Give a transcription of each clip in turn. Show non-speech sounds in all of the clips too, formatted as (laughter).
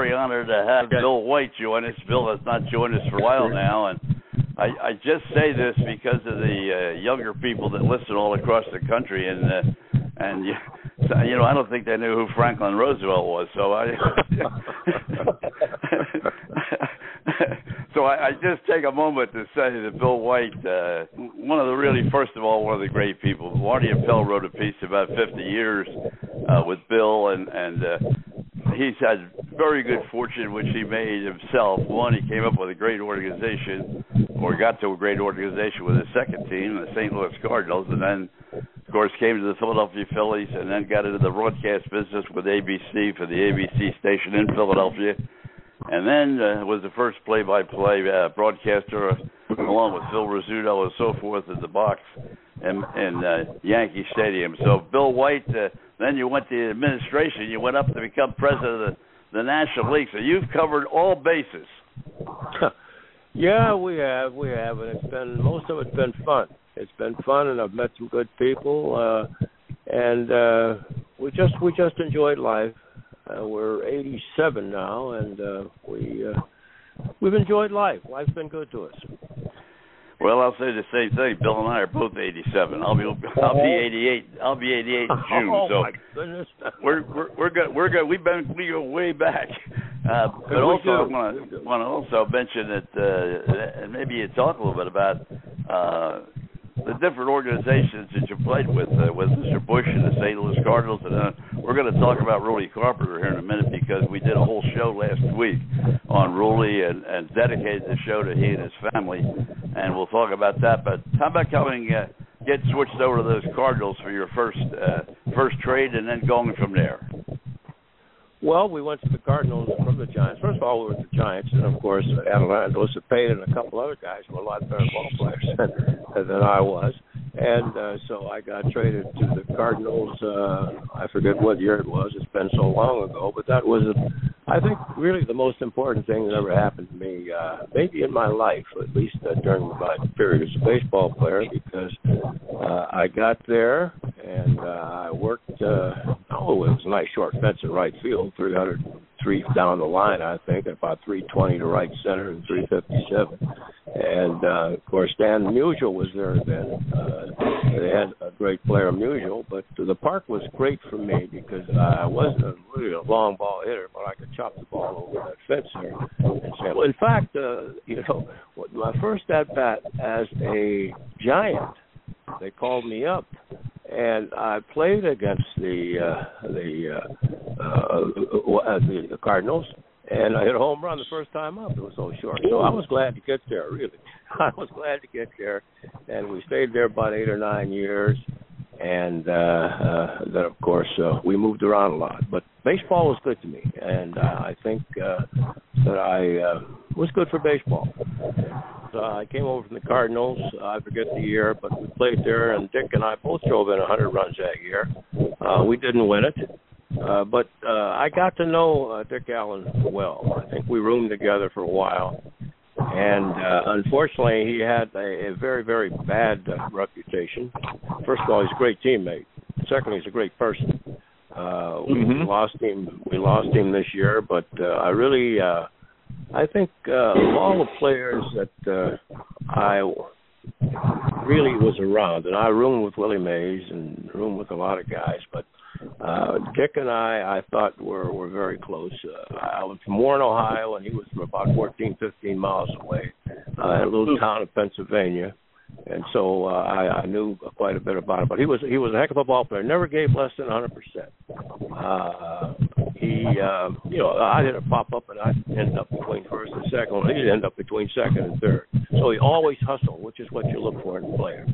very, honored to have. Bill White join us. Bill has not joined us for a while now, and I, I just say this because of the uh, younger people that listen all across the country, and uh, and you, you know I don't think they knew who Franklin Roosevelt was, so I. (laughs) so I, I just take a moment to say that Bill White, uh, one of the really, first of all, one of the great people. Marty Appel wrote a piece about 50 years uh, with Bill, and and uh, he's had very good fortune, which he made himself. One, he came up with a great organization, or got to a great organization with his second team, the St. Louis Cardinals, and then, of course, came to the Philadelphia Phillies, and then got into the broadcast business with ABC for the ABC station in Philadelphia and then uh, was the first play-by-play uh, broadcaster, along with Phil Rizzuto and so forth, at the box in, in uh, Yankee Stadium. So Bill White, uh, then you went to the administration. You went up to become president of the, the National League. So you've covered all bases. (laughs) yeah, we have, we have, and it's been most of it's been fun. It's been fun, and I've met some good people, uh, and uh, we just we just enjoyed life uh, we're 87 now, and uh, we uh, we've enjoyed life. Life's been good to us. Well, I'll say the same thing. Bill and I are both 87. I'll be I'll be 88. I'll be 88 in (laughs) June. Oh so my goodness. (laughs) we're we're we're good. We're good. We've been we go way back. Uh, but also, I want to want to also mention that uh, and maybe you talk a little bit about uh, the different organizations that you played with, uh, with Mr. Busch and the St. Louis Cardinals, and uh, we're going to talk about Ruly Carpenter here in a minute because we did a whole show last week on Rudy and, and dedicated the show to he and his family, and we'll talk about that. But how about coming, uh, get switched over to those Cardinals for your first uh, first trade, and then going from there? Well, we went to the Cardinals from the Giants. First of all, we were the Giants, and of course, Orlando Cepeda and a couple other guys were a lot better ball players (laughs) than, than I was. And uh, so I got traded to the Cardinals. Uh, I forget what year it was. It's been so long ago, but that was, a, I think, really the most important thing that ever happened to me, uh, maybe in my life, at least uh, during my period as a baseball player, because uh, I got there and uh, I worked. Uh, oh, it was a nice short fence in right field, 303 down the line, I think, about 320 to right center and 357. And uh, of course, Stan Musial was there then. Uh, they had a great player, Musial, but the park was great for me because I wasn't a, really a long ball hitter, but I could chop the ball over that fence there. Say, well, in fact, uh, you know, my first at bat as a Giant, they called me up and I played against the uh, the, uh, uh, the the Cardinals, and I hit a home run the first time up. It was so short, so I was glad to get there. Really, (laughs) I was glad to get there, and we stayed there about eight or nine years, and uh, uh, then of course uh, we moved around a lot. But baseball was good to me, and uh, I think uh, that I uh, was good for baseball. Uh, I came over from the Cardinals. I forget the year, but we played there, and Dick and I both drove in 100 runs that year. Uh, we didn't win it, uh, but uh, I got to know uh, Dick Allen well. I think we roomed together for a while, and uh, unfortunately, he had a, a very, very bad uh, reputation. First of all, he's a great teammate. Secondly, he's a great person. Uh, mm-hmm. We lost him. We lost him this year, but uh, I really. Uh, I think uh, of all the players that uh, I really was around, and I roomed with Willie Mays and roomed with a lot of guys, but uh, Dick and I, I thought were were very close. Uh, I was from Warren, Ohio, and he was from about 14, 15 miles away, uh, in a little town of Pennsylvania and so uh, I, I knew quite a bit about him. But he was he was a heck of a ball player. Never gave less than 100 percent. Uh, he, uh, you know, I'd hit a pop up and I'd end up between first and second. Well, he'd end up between second and third. So he always hustled, which is what you look for in a player.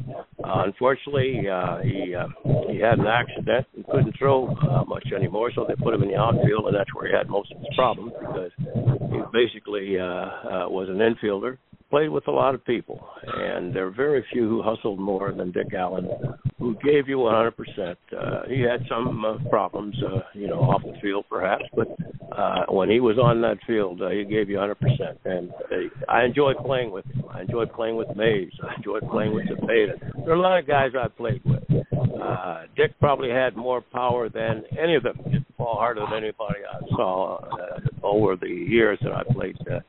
Uh, unfortunately, uh, he uh, he had an accident. And couldn't throw uh, much anymore, so they put him in the outfield, and that's where he had most of his problems because he basically uh, uh, was an infielder played with a lot of people, and there are very few who hustled more than Dick Allen, who gave you 100%. Uh, he had some uh, problems, uh, you know, off the field perhaps, but uh, when he was on that field, uh, he gave you 100%. And uh, I enjoyed playing with him. I enjoyed playing with Mays. I enjoyed playing with Cepeda. There are a lot of guys I played with. Uh, Dick probably had more power than any of them. The ball harder than anybody I saw uh, over the years that I played uh,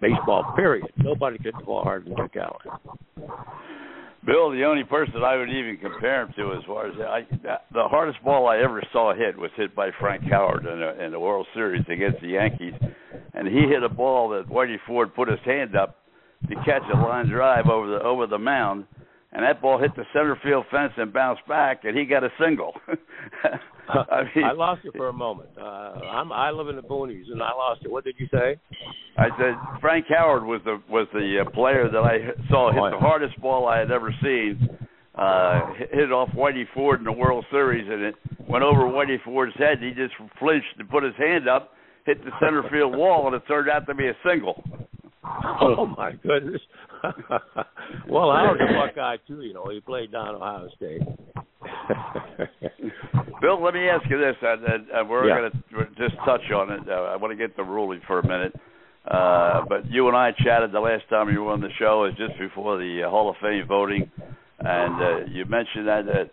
baseball. Period. Nobody the ball harder than Dick Allen. Bill, the only person I would even compare him to, as far as I, the hardest ball I ever saw hit was hit by Frank Howard in, a, in the World Series against the Yankees, and he hit a ball that Whitey Ford put his hand up to catch a line drive over the over the mound, and that ball hit the center field fence and bounced back, and he got a single. (laughs) (laughs) I, mean, I lost it for a moment. Uh, I'm I live in the boonies, and I lost it. What did you say? I said Frank Howard was the was the uh, player that I saw hit the hardest ball I had ever seen. Uh, hit it off Whitey Ford in the World Series, and it went over Whitey Ford's head. He just flinched and put his hand up, hit the center (laughs) field wall, and it turned out to be a single. Oh my goodness! (laughs) well, Howard's a Buckeye too. You know, he played down Ohio State. (laughs) Bill, let me ask you this, and, and, and we're yeah. going to just touch on it. Uh, I want to get the ruling for a minute. Uh, but you and I chatted the last time you were on the show, is just before the uh, Hall of Fame voting, and uh, you mentioned that. that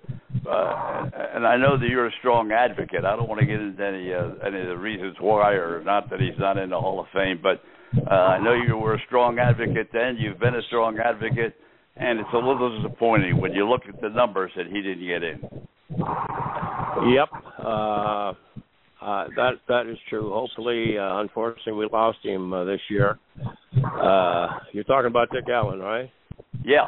uh, and I know that you're a strong advocate. I don't want to get into any uh, any of the reasons why, or not that he's not in the Hall of Fame, but uh, I know you were a strong advocate then. You've been a strong advocate, and it's a little disappointing when you look at the numbers that he didn't get in. Yep, uh, uh, that that is true. Hopefully, uh, unfortunately, we lost him uh, this year. Uh, you're talking about Dick Allen, right? Yeah.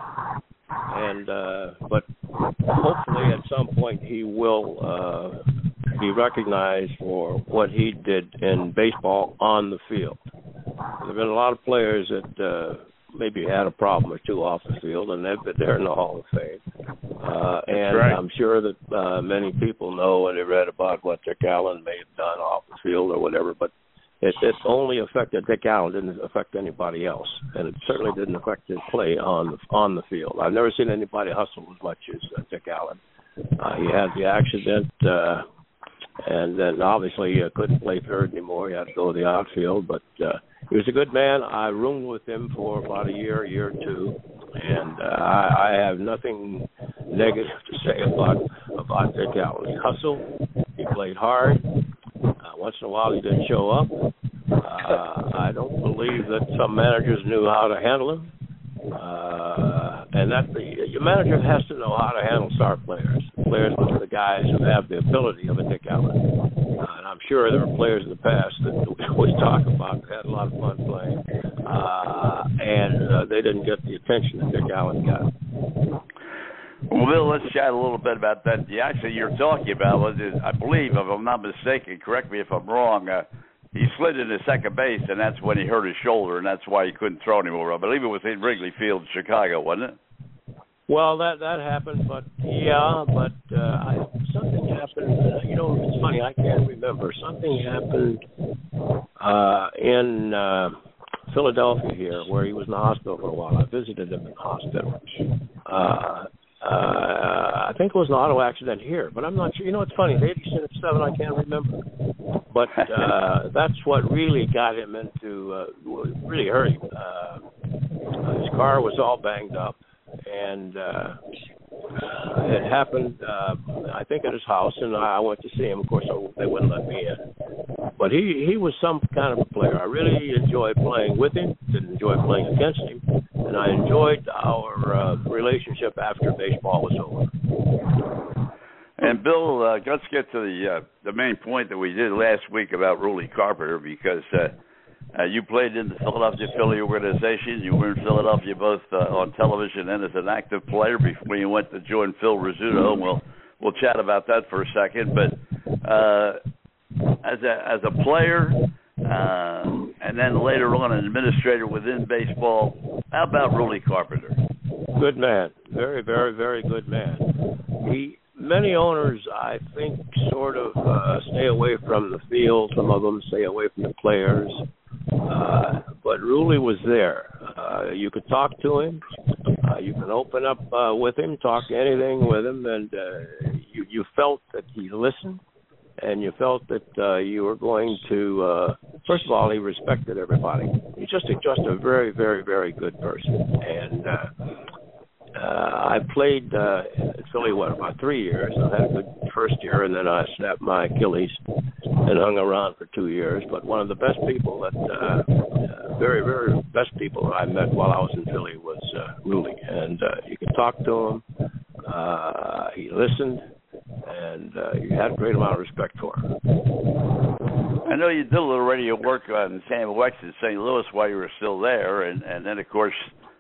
And uh, but hopefully, at some point, he will uh, be recognized for what he did in baseball on the field. There have been a lot of players that uh, maybe had a problem or two off the field, and they've been there in the Hall of Fame. Uh, and right. I'm sure that uh, many people know and they read about what Dick Allen may have done off the field or whatever, but it, it only affected Dick Allen, didn't affect anybody else, and it certainly didn't affect his play on the on the field. I've never seen anybody hustle as much as uh, Dick Allen. Uh, he had the accident. Uh, and then obviously uh, couldn't play third anymore. He had to go to the outfield, but uh, he was a good man. I roomed with him for about a year, year or two, and uh, I, I have nothing negative to say about about Dick Allen. He hustled, he played hard. Uh, once in a while, he didn't show up. Uh, I don't believe that some managers knew how to handle him. Uh, and that the your manager has to know how to handle star players, players with the guys who have the ability of a Dick Allen. Uh, and I'm sure there are players in the past that (laughs) we talk about that had a lot of fun playing, uh, and uh, they didn't get the attention that Dick Allen got. Well, Bill, let's chat a little bit about that. The actually you're talking about was, I believe, if I'm not mistaken, correct me if I'm wrong. Uh, he slid into second base, and that's when he hurt his shoulder, and that's why he couldn't throw anymore. I believe it was in Wrigley Field, Chicago, wasn't it? Well, that that happened, but yeah, but uh, I, something happened. Uh, you know, it's funny. I can't remember. Something happened uh, in uh, Philadelphia here, where he was in the hospital for a while. I visited him in the hospital. Uh, uh, I think it was an auto accident here, but I'm not sure. You know, it's funny. 87, I can't remember. But uh, (laughs) that's what really got him into, uh, really hurt him. Uh, his car was all banged up, and uh, it happened, uh, I think, at his house, and I went to see him. Of course, they wouldn't let me in. But he he was some kind of a player. I really enjoyed playing with him. Didn't enjoy playing against him, and I enjoyed our uh, relationship after baseball was over. And Bill, uh, let's get to the uh, the main point that we did last week about Ruly Carpenter because. Uh, uh, you played in the Philadelphia Philly organization. You were in Philadelphia both uh, on television and as an active player before you went to join Phil Rizzuto. We'll we'll chat about that for a second. But uh, as a as a player, uh, and then later on an administrator within baseball, how about Ruly Carpenter? Good man, very very very good man. He many owners, I think, sort of uh, stay away from the field. Some of them stay away from the players. Uh, but Ruly was there. Uh, you could talk to him. Uh, you can open up uh, with him, talk anything with him, and uh, you you felt that he listened, and you felt that uh, you were going to. Uh, first of all, he respected everybody. He's just a, just a very very very good person, and uh, I played uh, in Philly what about three years. I had a good first year, and then I snapped my Achilles and hung around for two years. But one of the best people that, uh, uh, very very best people I met while I was in Philly was uh, Ruly, and uh, you could talk to him. Uh, he listened, and uh, you had a great amount of respect for him. I know you did a little radio work on KMOX in St. Louis while you were still there, and and then of course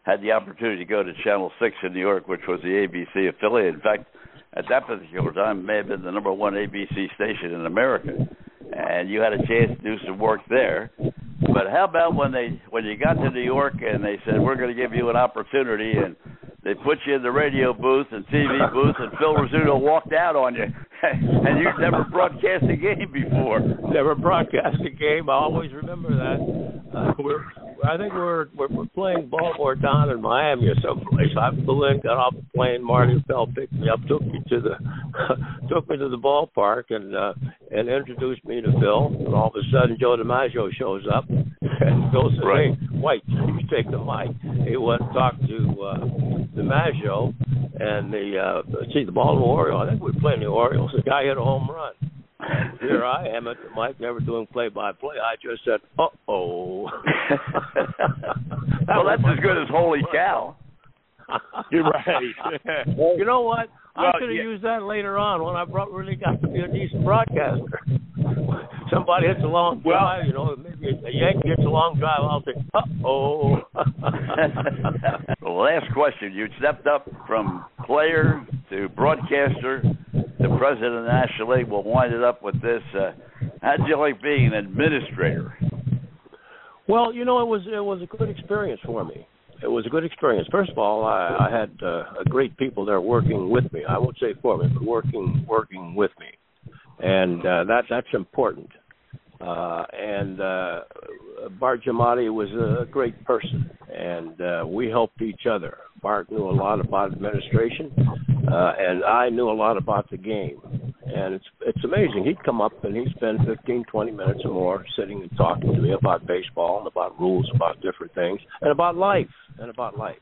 had the opportunity to go to Channel Six in New York, which was the ABC affiliate. In fact, at that particular time, it may have been the number one ABC station in America, and you had a chance to do some work there. But how about when they when you got to New York and they said we're going to give you an opportunity and they put you in the radio booth and TV booth, and Phil Rizzuto walked out on you, (laughs) and you'd never broadcast a game before. Never broadcast a game. I always remember that. Uh, we're, I think we're, we're we're playing Baltimore down in Miami or someplace. I flew in, got off the plane. Marty Appel picked me up, took me to the (laughs) took me to the ballpark, and uh, and introduced me to Phil. And all of a sudden, Joe DiMaggio shows up, and Right. "Hey, White, you take the mic." He went and talked to uh, DiMaggio and the uh, see the Baltimore Orioles. I think we were playing the Orioles. The guy hit a home run. And here I am at the mic, never doing play-by-play. I just said, "Uh oh." (laughs) well, that's as good as holy cow. You're right. (laughs) you know what? I Well, could have yeah. used that later on when I brought, really got to be a decent broadcaster. (laughs) Somebody hits a long Well- drive, you know, maybe a Yankee hits a long drive. I'll say, "Uh oh." well, last question. You stepped up from player to broadcaster to president of the National League. We'll wind it up with this. Uh, how'd you like being an administrator? Well, you know, it was it was a good experience for me. It was a good experience. First of all, I, I had uh, great people there working with me. I won't say for me, but working working with me, and uh, that that's important. Uh, and uh, Bart Giamatti was a great person, and uh, we helped each other. Bart knew a lot about administration, uh, and I knew a lot about the game. And it's it's amazing. He'd come up and he'd spend 15, 20 minutes or more sitting and talking to me about baseball and about rules, about different things, and about life, and about life.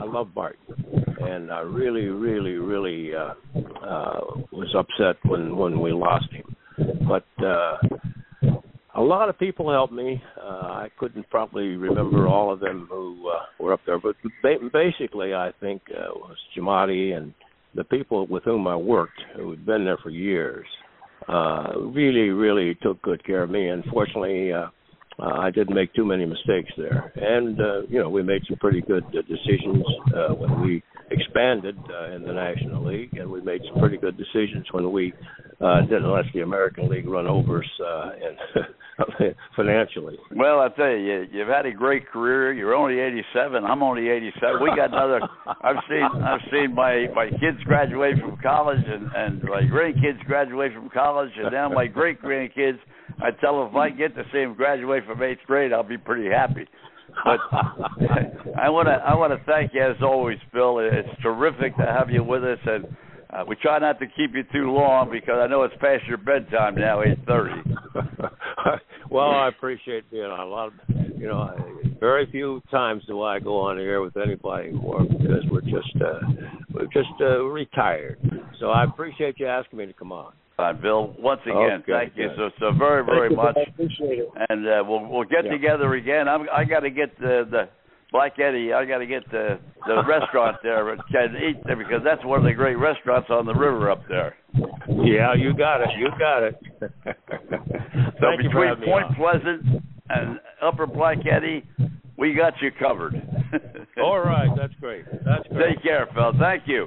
I love Bart, and I really, really, really uh, uh, was upset when when we lost him. But uh, a lot of people helped me. Uh, I couldn't probably remember all of them who uh, were up there, but ba- basically, I think uh, was Giamatti and the people with whom I worked, who had been there for years, uh, really, really took good care of me. And fortunately, uh, uh, I didn't make too many mistakes there. And uh, you know, we made some pretty good uh, decisions uh, when we expanded uh, in the National League, and we made some pretty good decisions when we uh, didn't let the American League run over us uh, and (laughs) financially. Well, I tell you, you, you've had a great career. You're only 87. I'm only 87. We got another. (laughs) I've seen I've seen my my kids graduate from college, and and my grandkids graduate from college, and now my great grandkids. I tell them if I get to see them graduate from eighth grade, I'll be pretty happy. But (laughs) I want to I want to thank you as always, Bill. It's terrific to have you with us, and uh, we try not to keep you too long because I know it's past your bedtime now, eight thirty. (laughs) well, I appreciate being on a lot of, you know, I- very few times do I go on the air with anybody more because we're just, uh, we're just uh, retired. So I appreciate you asking me to come on. Uh, Bill, once again, Okay, thank you so so very very Thank you, much, I appreciate it. and uh, we'll we'll get Yeah. together again. I'm, I got to get the the Black Eddy. I got to get the the (laughs) restaurant there and eat there because that's one of the great restaurants on the river up there. Yeah, you got it. You got it. (laughs) So Thank between Point. Pleasant and Upper Black Eddy, we got you covered. (laughs) All right, that's great. That's great. Take care, Phil. Thank you.